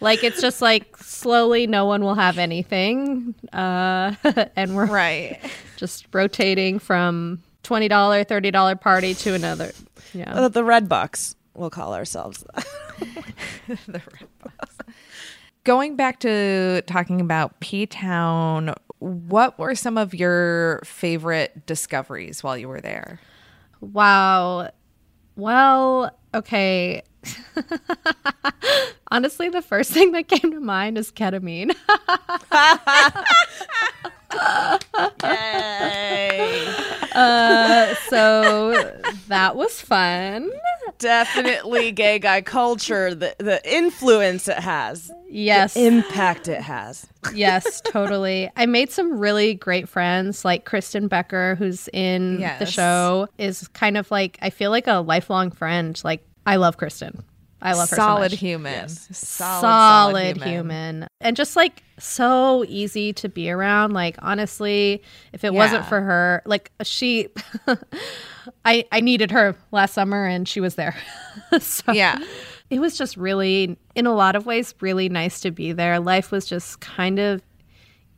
like it's just like slowly no one will have anything uh and we're right. just rotating from $20 $30 party to another yeah Uh, the Red Bucks, we'll call ourselves. Going back to talking about P Town, what were some of your favorite discoveries while you were there? Wow. Well, okay. Honestly, the first thing that came to mind is ketamine. Uh, so that was fun. Definitely gay guy culture, the the influence it has, Yes. impact it has. yes, totally. I made some really great friends, like Kristen Becker, who's in the show, is kind of like, I feel like a lifelong friend. Like, I love Kristen. I love her so solid much. human. Yes. solid, human. and just like so easy to be around like honestly if it wasn't for her like she i i needed her last summer and she was there so Yeah. it was just really in a lot of ways really nice to be there life was just kind of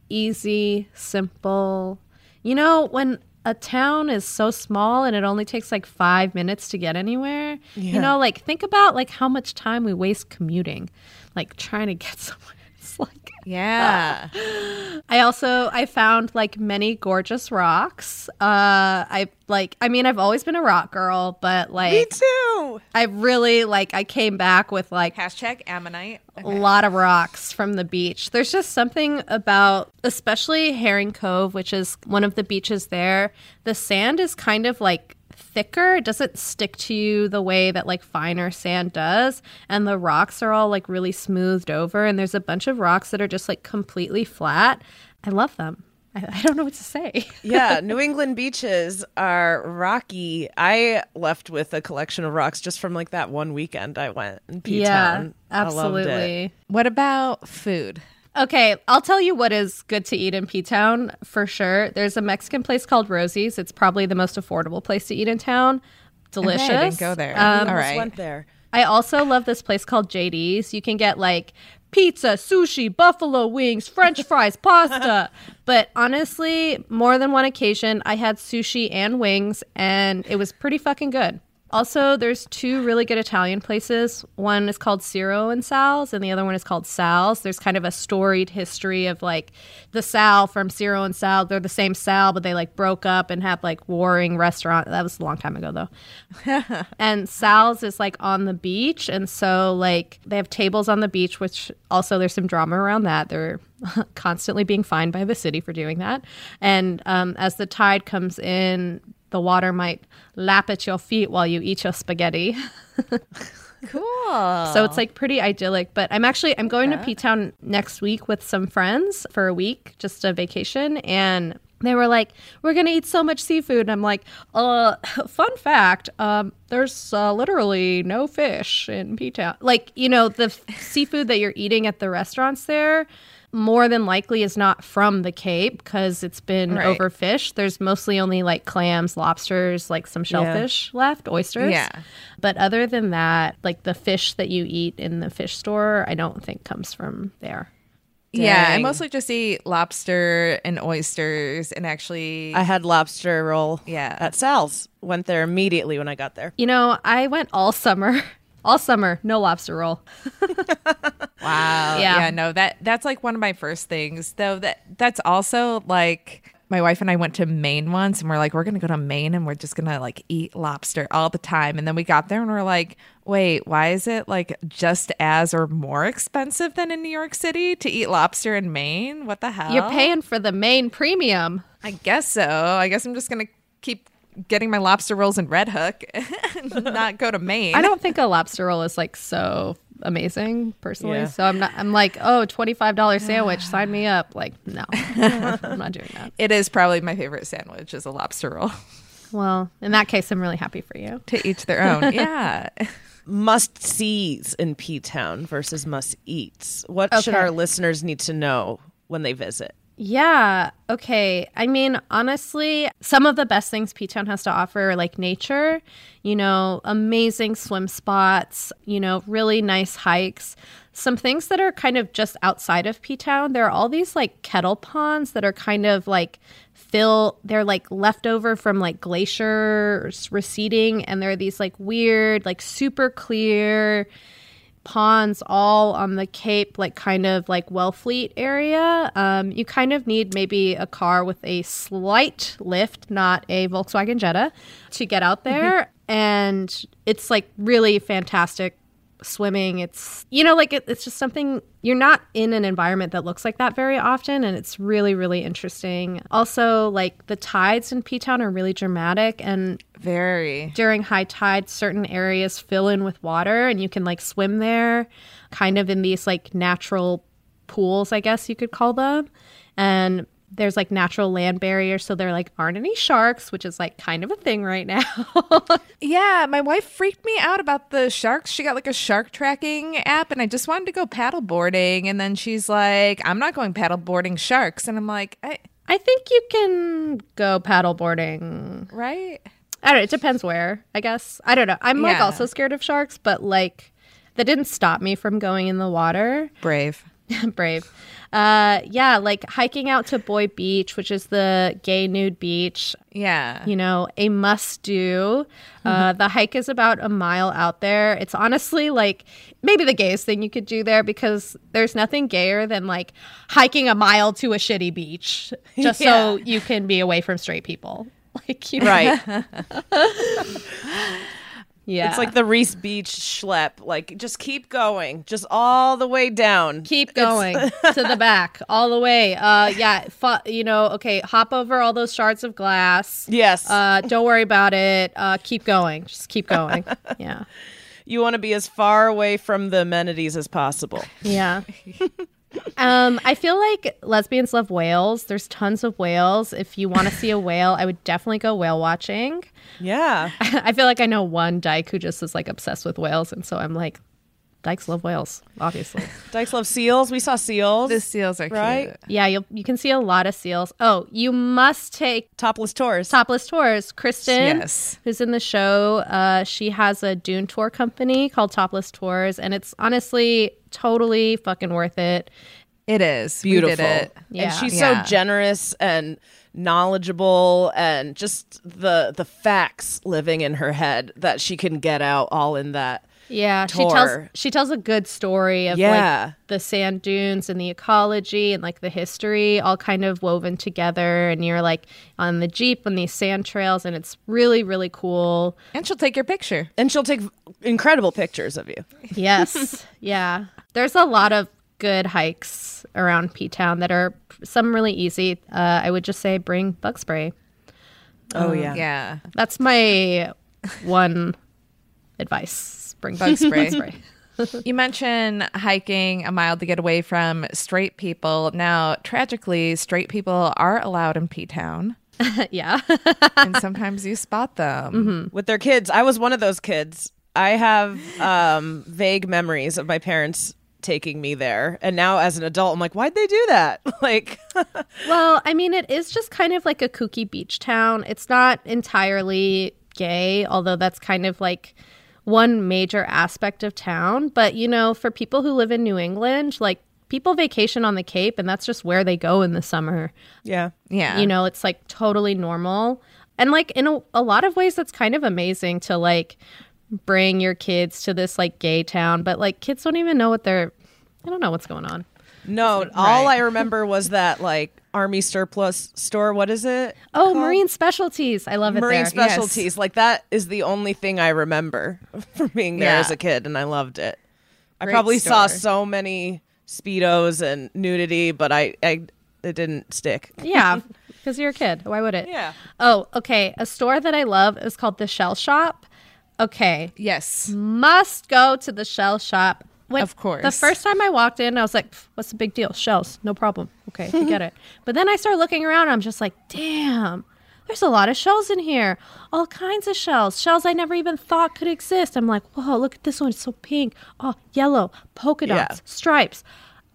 easy simple you know when a town is so small and it only takes like five minutes to get anywhere. You know like think about like how much time we waste commuting like trying to get somewhere. It's like Yeah. I also I found like many gorgeous rocks. Uh I like I mean I've always been a rock girl, but like Me too. I really like I came back with like Hashtag Ammonite. a lot of rocks from the beach. There's just something about, especially Herring Cove, which is one of the beaches there. The sand is kind of like thicker. It doesn't stick to you the way that like finer sand does. And the rocks are all like really smoothed over. And there's a bunch of rocks that are just like completely flat. I love them. I, I don't know what to say. yeah, New England beaches are rocky. I left with a collection of rocks just from like that one weekend I went in P Town. absolutely. What about food? Okay, I'll tell you what is good to eat in P Town for sure. There's a Mexican place called Rosie's. It's probably the most affordable place to eat in town. Delicious. I didn't go there. Um, All Almost right. went there. I also love this place called JD's. You can get like pizza, sushi, buffalo wings, french fries, pasta. But honestly, more than one occasion, I had sushi and wings, and it was pretty fucking good. Also, there's two really good Italian places. One is called Ciro and Sal's, and the other one is called Sal's. There's kind of a storied history of like the Sal from Ciro and Sal. They're the same Sal, but they like broke up and have like warring restaurant. That was a long time ago though. and Sal's is like on the beach, and so like they have tables on the beach, which also there's some drama around that. They're constantly being fined by the city for doing that. And um, as the tide comes in, the water might lap at your feet while you eat your spaghetti. Cool. So it's like pretty idyllic. But I'm actually I'm going to P Town next week with some friends for a week, just a vacation, and they were like, "We're gonna eat so much seafood." And I'm like, "Uh, fun fact, um, there's uh, literally no fish in P Town. Like, you know, the f- seafood that you're eating at the restaurants there." More than likely is not from the Cape because it's been Right. overfished. There's mostly only like clams, lobsters, like some shellfish left, oysters. Yeah. But other than that, like the fish that you eat in the fish store, I don't think comes from there. yeah, I mostly just eat lobster and oysters and actually I had lobster roll Yeah. at Sal's. Went there immediately when I got there. You know, I went all summer, all summer, no lobster roll. Wow. Yeah. Yeah. no, that that's like one of my first things. Though that that's also like my wife and I went to Maine once and we're like, we're gonna go to Maine and we're just gonna like eat lobster all the time. And then we got there and we're like, wait, why is it like just as or more expensive than in New York City to eat lobster in Maine? What the hell? You're paying for the main premium. I guess so. I guess I'm just gonna keep getting my lobster rolls in Red Hook and not go to Maine. I don't think a lobster roll is like so amazing personally. Yeah. So I'm not, I'm like, oh, $25 sandwich, sign me up. Like, no, I'm not doing that. it is probably my favorite sandwich is a lobster roll. Well, in that case, I'm really happy for you. to each their own. yeah. Must sees in P Town versus must eats. What should our listeners need to know when they visit? Yeah. Okay. I mean, honestly, some of the best things P Town has to offer are like nature, you know, amazing swim spots, you know, really nice hikes. Some things that are kind of just outside of P Town. There are all these like kettle ponds that are kind of like fill, they're like leftover from like glaciers receding. And there are these like weird, like super clear, ponds all on the Cape, like kind of like Wellfleet area. Um, you kind of need maybe a car with a slight lift, not a Volkswagen Jetta, to get out there. and it's like really fantastic swimming. It's, you know, like it, it's just something you're not in an environment that looks like that very often. And it's really, really interesting. Also, like the tides in P Town are really dramatic and Very. during high tide certain areas fill in with water and you can like swim there kind of in these like natural pools i guess you could call them and there's like natural land barriers so there like aren't any sharks which is like kind of a thing right now Yeah, my wife freaked me out about the sharks. She got like a shark tracking app and I just wanted to go paddle boarding and then she's like, "I'm not going paddle boarding sharks." And I'm like, I, i think you can go paddle boarding "Right?" i don't know it depends where i guess i don't know i'm like also scared of sharks but like that didn't stop me from going in the water Brave. Brave. Uh, yeah, like hiking out to Boy Beach, which is the gay nude beach. Yeah. You know, a must do. Uh, the hike is about a mile out there. It's honestly like maybe the gayest thing you could do there because there's nothing gayer than like hiking a mile to a shitty beach just so you can be away from straight people. Like, you know, Right. Yeah. It's like the Riis Beach schlep. Like, just keep going, just all the way down. keep going to the back all the way uh yeah fu- you know okay hop over all those shards of glass Yes. uh don't worry about it uh keep going just keep going yeah you want to be as far away from the amenities as possible. yeah um i feel like lesbians love whales. There's tons of whales. If you want to see a whale i would definitely go whale watching. Yeah. i feel like i know one dyke who just is like obsessed with whales and so i'm like dykes love whales obviously Dykes love seals. We saw seals. The seals are Right? cute. yeah you you can see a lot of seals oh you must take Topless tours. Topless Tours. Kristen, Yes. who's in the show, uh, she has a Dune tour company called Topless Tours, and it's honestly totally fucking worth it. It is. Beautiful. We did it. Yeah. And she's Yeah. so generous and knowledgeable and just the the facts living in her head that she can get out all in that. Yeah, she tells she tells a good story of Yeah. like the sand dunes and the ecology and like the history all kind of woven together. And you're like on the jeep on these sand trails, and it's really really cool. And she'll take your picture. And she'll take incredible pictures of you. Yes, yeah. There's a lot of good hikes around P Town that are some really easy. Uh, I would just say bring bug spray. Oh yeah. Yeah. That's my one advice. Bring Bug spray. spray. You mentioned hiking a mile to get away from straight people. Now, tragically, straight people are allowed in P Town, yeah. and sometimes you spot them. With their kids. I was one of those kids. I have um, vague memories of my parents taking me there. And now as an adult, I'm like, why'd they do that? like well, I mean, it is just kind of like a kooky beach town. It's not entirely gay, although that's kind of like one major aspect of town. But, you know, for people who live in New England, like people vacation on the Cape and that's just where they go in the summer. Yeah. Yeah. You know, it's like totally normal. And like in a, a lot of ways, that's kind of amazing to like bring your kids to this like gay town. But like kids don't even know what they're, I don't know what's going on. No, all I remember was that like army surplus store. What is it? Oh, marine specialties. I love it Marine there. specialties. Like that is the only thing I remember from being there Yeah. as a kid, and I loved it. I Great probably saw so many speedos and nudity, but I, I it didn't stick. yeah, because you're a kid. Why would it? Yeah. Oh, okay. A store that I love is called the Shell Shop. Okay, yes. must go to the Shell Shop. When- Of course. The first time I walked in, I was like, "What's the big deal? Shells, no problem. Okay, I get it." But then I started looking around. And I'm just like, "Damn." There's a lot of shells in here. All kinds of shells. Shells I never even thought could exist. I'm like, whoa, look at this one. It's so pink. Oh, yellow, polka Yeah. dots, stripes.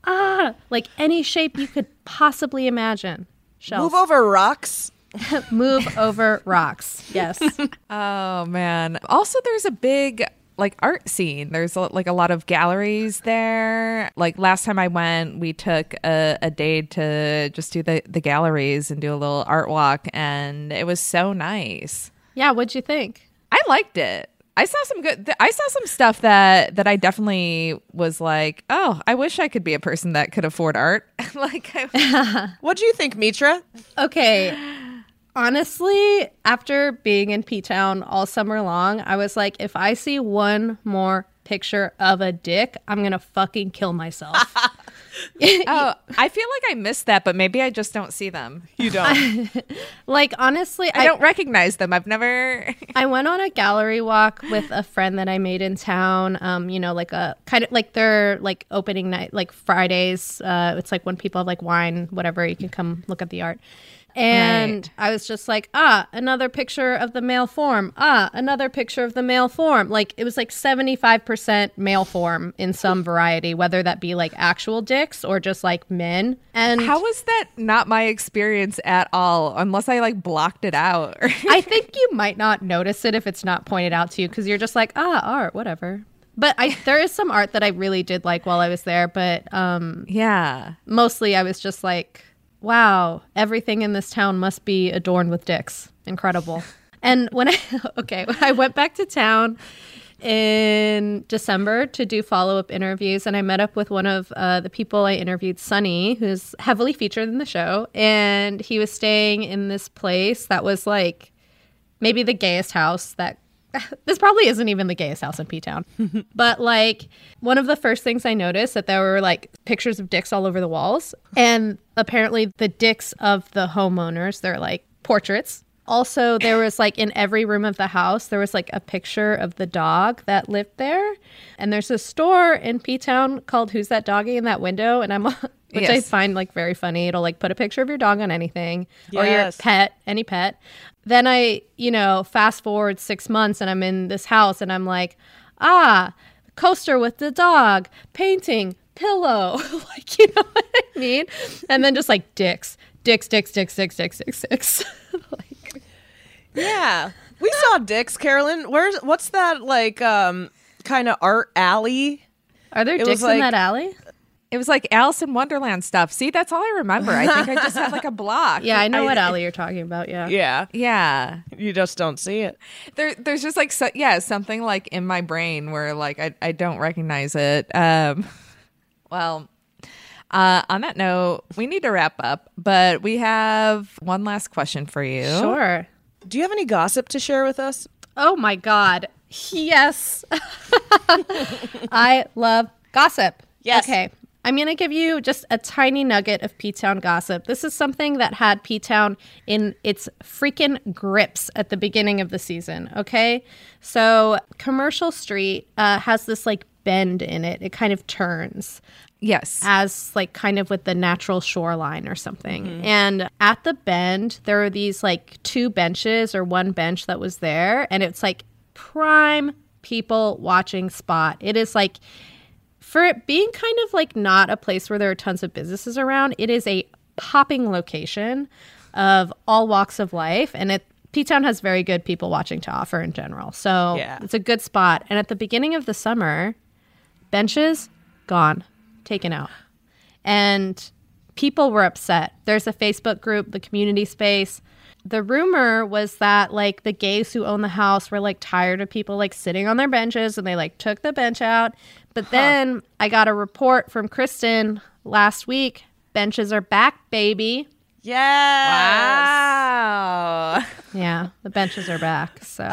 Ah, like any shape you could possibly imagine. Shells. Move over rocks. Move over rocks. Yes. Oh man. Also, there's a big like art scene. There's like a lot of galleries there. Like last time I went, we took a, a day to just do the the galleries and do a little art walk, and it was so nice. yeah. What'd you think? I liked it. I saw some good. th- I saw some stuff that that I definitely was like, oh, I wish I could be a person that could afford art. like, I, What do you think, Mitra? Okay. Honestly, after being in P Town all summer long, I was like, if I see one more picture of a dick, I'm going to fucking kill myself. oh, I feel like I missed that, but maybe I just don't see them. You don't. like, honestly, I don't recognize them. I've never. I went on a gallery walk with a friend that I made in town. Um, you know, like a kind of like their like opening night, like Fridays. Uh, it's like when people have like wine, whatever. You can come look at the art. And Right. I was just like, ah, another picture of the male form. Ah, another picture of the male form. Like it was like seventy five percent male form in some variety, whether that be like actual dicks or just like men. And How was that not my experience at all? Unless I like blocked it out. I think you might not notice it if it's not pointed out to you because you're just like, ah, art, whatever. But I there is some art that I really did like while I was there, but um Yeah. mostly I was just like, wow, everything in this town must be adorned with dicks. Incredible. and when I okay, when I went back to town in December to do follow up interviews, and I met up with one of uh, the people I interviewed, Sunny, who's heavily featured in the show, and he was staying in this place that was like maybe the gayest house that this probably isn't even the gayest house in P Town. but like one of the first things I noticed that there were like pictures of dicks all over the walls. And apparently the dicks of the homeowners, they're like portraits. Also, there was like in every room of the house, there was like a picture of the dog that lived there. And there's a store in P Town called Who's That Doggy in That Window? And I'm which I find like very funny. It'll like put a picture of your dog on anything or your pet, any pet. Then I, you know, fast forward six months and I'm in this house and I'm like, ah, coaster with the dog, painting, pillow. like, you know what I mean? And then just like dicks, dicks, dicks, dicks, dicks, dicks, dicks, dicks. like, Yeah. We saw Dick's, Carolyn. Where's what's that like um kind of art alley? are there It dicks in that alley? It was like Alice in Wonderland stuff. See, that's all I remember. I think I just had like a block. Yeah, I know what alley you're talking about. Yeah. Yeah. Yeah. You just don't see it. There, there's just like so, yeah, something like in my brain where like I, I don't recognize it. Um, well, uh, on that note, we need to wrap up, but we have one last question for you. Sure. Do you have any gossip to share with us? Oh my God. Yes. I love gossip. Yes. Okay. I'm going to give you just a tiny nugget of P Town gossip. This is something that had P Town in its freaking grips at the beginning of the season. Okay. So, Commercial Street uh, has this like bend in it, it kind of turns Yes. as like kind of with the natural shoreline or something. And at the bend, there are these like two benches or one bench that was there, and it's like prime people watching spot. It is like for it being kind of like not a place where there are tons of businesses around, it is a popping location of all walks of life. And it P Town has very good people watching to offer in general. So Yeah. it's a good spot. And at the beginning of the summer, benches gone, taken out. And people were upset. There's a Facebook group, the community space. The rumor was that like the gays who own the house were like tired of people like sitting on their benches and they like took the bench out. But then I got a report from Kristen last week. Benches are back, baby. Yes. Wow. Yeah, the benches are back. So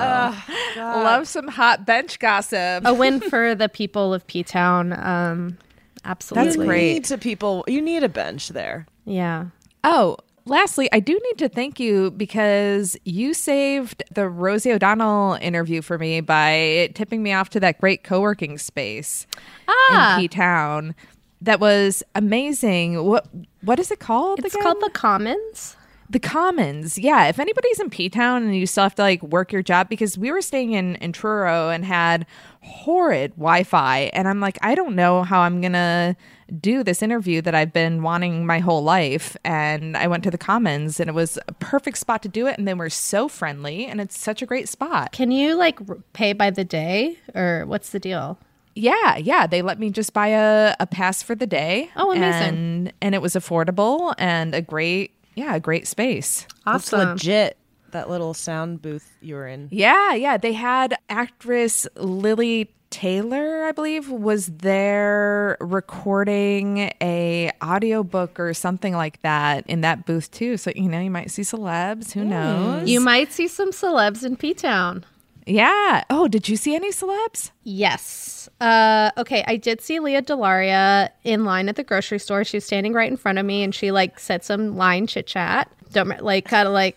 Love some hot bench gossip. a win for the people of P Town. Um, absolutely. That's You great. need to people. You need a bench there. Yeah. Oh, lastly, I do need to thank you because you saved the Rosie O'Donnell interview for me by tipping me off to that great co working space Ah. in P Town. That was amazing. What what is it called? It's again? called the Commons. the Commons. Yeah, if anybody's in P Town and you still have to like work your job because we were staying in in Truro and had horrid Wi-Fi, and I'm like, I don't know how I'm gonna do this interview that I've been wanting my whole life. And I went to the Commons, and it was a perfect spot to do it. And they were so friendly, and it's such a great spot. Can you like pay by the day or what's the deal? Yeah, yeah. They let me just buy a, a pass for the day. Oh, amazing. And, and it was affordable and a great, yeah, a great space. That's Awesome. legit. That little sound booth you were in. Yeah, yeah. They had actress Lili Taylor, I believe, was there recording a audiobook or something like that in that booth too. So, you know, you might see celebs, who knows? You might see some celebs in P Town. yeah. Oh, did you see any celebs? Yes. Uh, okay, I did see Lea DeLaria in line at the grocery store. She was standing right in front of me, and she like said some line chit chat. Don't like kind of like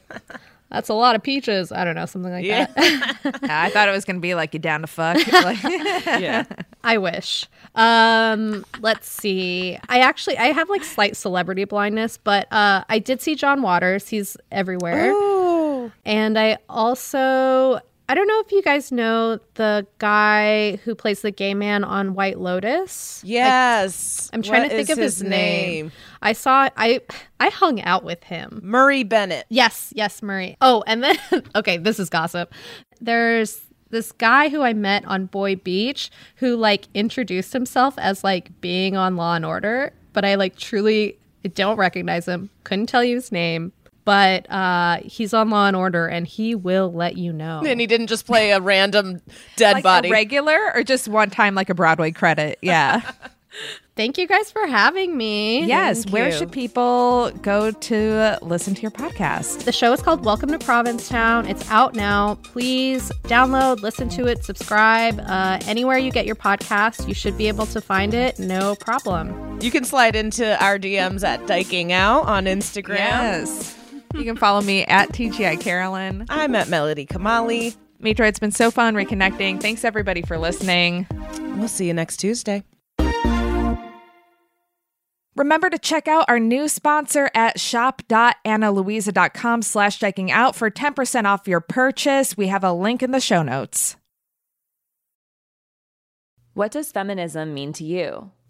that's a lot of peaches. I don't know, something like that. I thought it was going to be like you down to fuck. Like- Yeah. I wish. Um, let's see. I actually I have like slight celebrity blindness, but uh, I did see John Waters. He's everywhere. And I also I don't know if you guys know the guy who plays the gay man on White Lotus. Yes. I'm trying What to think of his, name. I saw I I hung out with him. Murray Bartlett. Yes, yes, Murray. Oh, and then okay, this is gossip. There's this guy who I met on Boy Beach who like introduced himself as like being on Law and Order, but I like truly don't recognize him. Couldn't tell you his name, but uh, he's on Law and Order and he will let you know. And he didn't just play a random dead Like body. a regular or just one time like a Broadway credit? Yeah. Thank you guys for having me. yes. Thank Where you. should people go to listen to your podcast? The show is called Welcome to Provincetown. It's out now. Please download, listen to it, subscribe. Uh, anywhere you get your podcast, you should be able to find it. No problem. you can slide into our DMs at Dyking Out on Instagram. Yes. You can follow me at TGI Carolyn. I'm at Melody Kamali. Mitra, it's been so fun reconnecting. Thanks everybody for listening. We'll see you next Tuesday. Remember to check out our new sponsor at shop.analuisa.com slash checking out for 10% off your purchase. We have a link in the show notes. What does feminism mean to you?